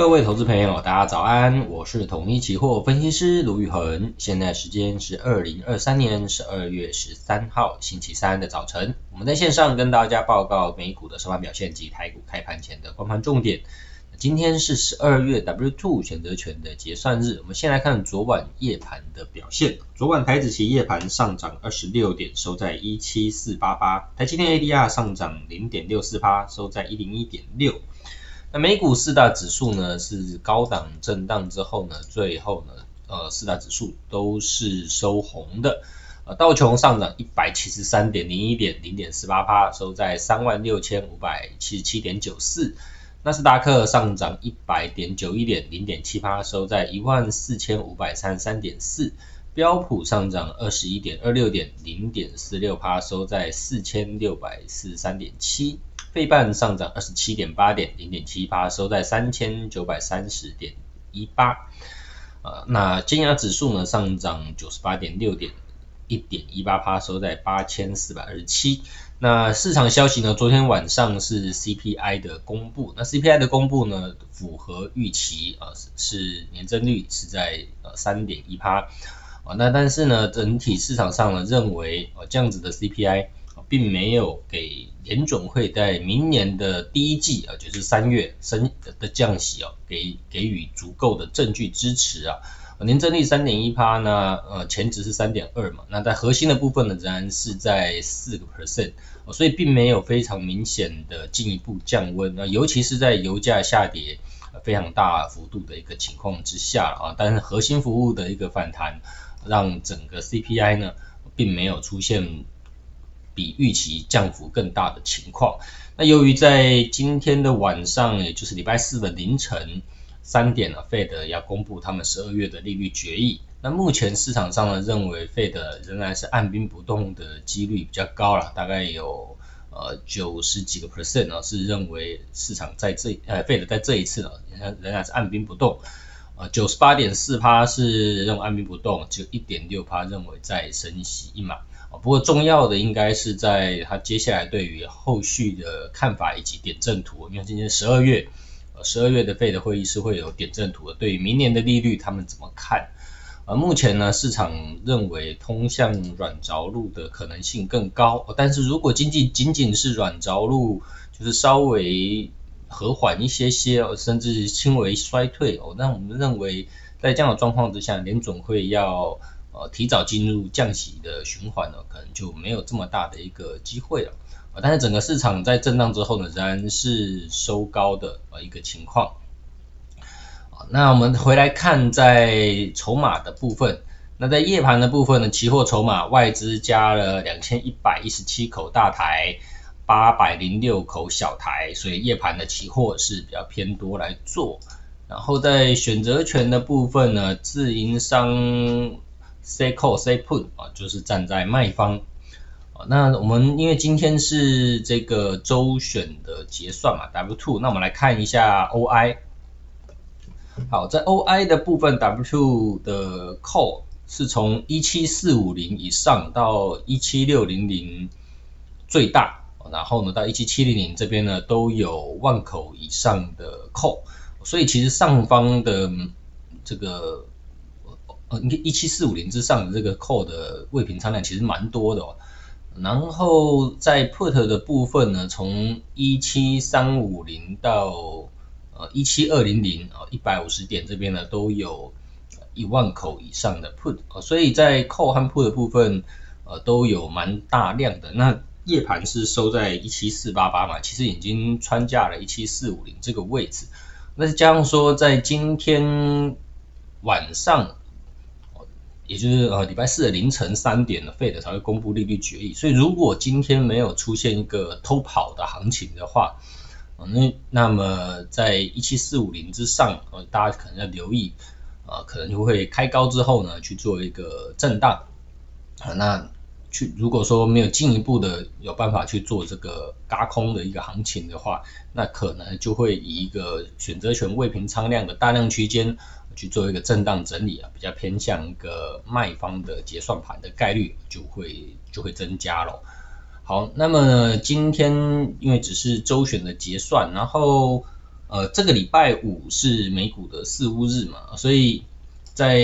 各位投资朋友，大家早安，我是统一期货分析师卢宇恒，现在时间是二零二三年十二月十三号星期三的早晨，我们在线上跟大家报告美股的收盘表现及台股开盘前的观盘重点。今天是十二月 W2 选择权的结算日，我们先来看昨晚夜盘的表现。昨晚台指期夜盘上涨二十六点，收在一七四八八，台积电 ADR 上涨零点六四八，收在一零一点六。那美股四大指数呢是高档震荡之后呢，最后呢，呃，四大指数都是收红的。呃，道琼上涨一百七十三点零一点，零点四八趴，收在三万六千五百七十七点九四。纳斯达克上涨一百点九一点，零点七趴，收在一万四千五百三十三点四。标普上涨二十一点二六点，零点四六趴，收在四千六百四十三点七。费半上涨二十七点八点，零点七八，收在三千九百三十点一八。呃，那尖牙指数呢上涨九十八点六点，一点一八趴，收在八千四百二十七。那市场消息呢，昨天晚上是 CPI 的公布，那 CPI 的公布呢符合预期啊，是年增率是在呃三点一趴。啊，那但是呢，整体市场上呢认为啊这样子的 CPI。并没有给联准会在明年的第一季啊，就是三月升的降息啊，给给予足够的证据支持啊。年增率三点一趴呢，呃，前值是三点二嘛，那在核心的部分呢，仍然是在四个 percent，所以并没有非常明显的进一步降温。那尤其是在油价下跌非常大幅度的一个情况之下啊，但是核心服务的一个反弹，让整个 CPI 呢，并没有出现。比预期降幅更大的情况。那由于在今天的晚上，也就是礼拜四的凌晨三点呢，Fed 要公布他们十二月的利率决议。那目前市场上呢认为 Fed 仍然是按兵不动的几率比较高了，大概有呃九十几个 percent 呢是认为市场在这呃 Fed 在这一次呢仍然仍然是按兵不动。呃九十八点四趴是认为按兵不动，只有一点六趴认为再升息一码。不过重要的应该是在他接下来对于后续的看法以及点阵图，因为今年十二月，呃十二月的费的会议是会有点阵图的，对于明年的利率他们怎么看？而目前呢，市场认为通向软着陆的可能性更高，但是如果经济仅仅是软着陆，就是稍微和缓一些些，甚至轻微衰退哦，那我们认为在这样的状况之下，联总会要。呃，提早进入降息的循环呢，可能就没有这么大的一个机会了。但是整个市场在震荡之后呢，仍然是收高的呃一个情况。那我们回来看在筹码的部分，那在夜盘的部分呢，期货筹码外资加了两千一百一十七口大台，八百零六口小台，所以夜盘的期货是比较偏多来做。然后在选择权的部分呢，自营商。Say call, say put 啊，就是站在卖方啊。那我们因为今天是这个周选的结算嘛，W two，那我们来看一下 OI。好，在 OI 的部分，W2 的 call 是从一七四五零以上到一七六零零最大，然后呢到一七七零零这边呢都有万口以上的 call，所以其实上方的这个。呃，你看一七四五零之上的这个 call 的未平仓量其实蛮多的哦。然后在 put 的部分呢，从一七三五零到呃一七二零零啊一百五十点这边呢都有一万口以上的 put，所以在 call 和 put 的部分呃都有蛮大量的。那夜盘是收在一七四八八嘛，其实已经穿价了一七四五零这个位置。那加上说在今天晚上。也就是呃礼拜四的凌晨三点呢，Fed 才会公布利率决议。所以如果今天没有出现一个偷跑的行情的话，那那么在一七四五零之上，呃大家可能要留意，呃可能就会开高之后呢去做一个震荡，啊那去如果说没有进一步的有办法去做这个轧空的一个行情的话，那可能就会以一个选择权未平仓量的大量区间。去做一个震荡整理啊，比较偏向一个卖方的结算盘的概率就会就会增加了。好，那么今天因为只是周选的结算，然后呃，这个礼拜五是美股的四五日嘛，所以在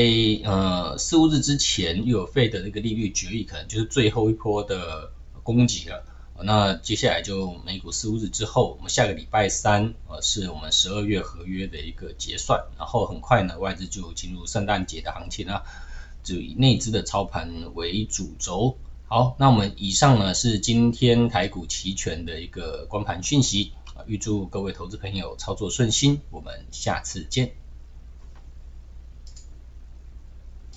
呃四五日之前又有费的那个利率决议，可能就是最后一波的攻击了。那接下来就美股十五日之后，我们下个礼拜三呃是我们十二月合约的一个结算，然后很快呢外资就进入圣诞节的行情啊，就以内资的操盘为主轴。好，那我们以上呢是今天台股期权的一个光盘讯息。预祝各位投资朋友操作顺心，我们下次见。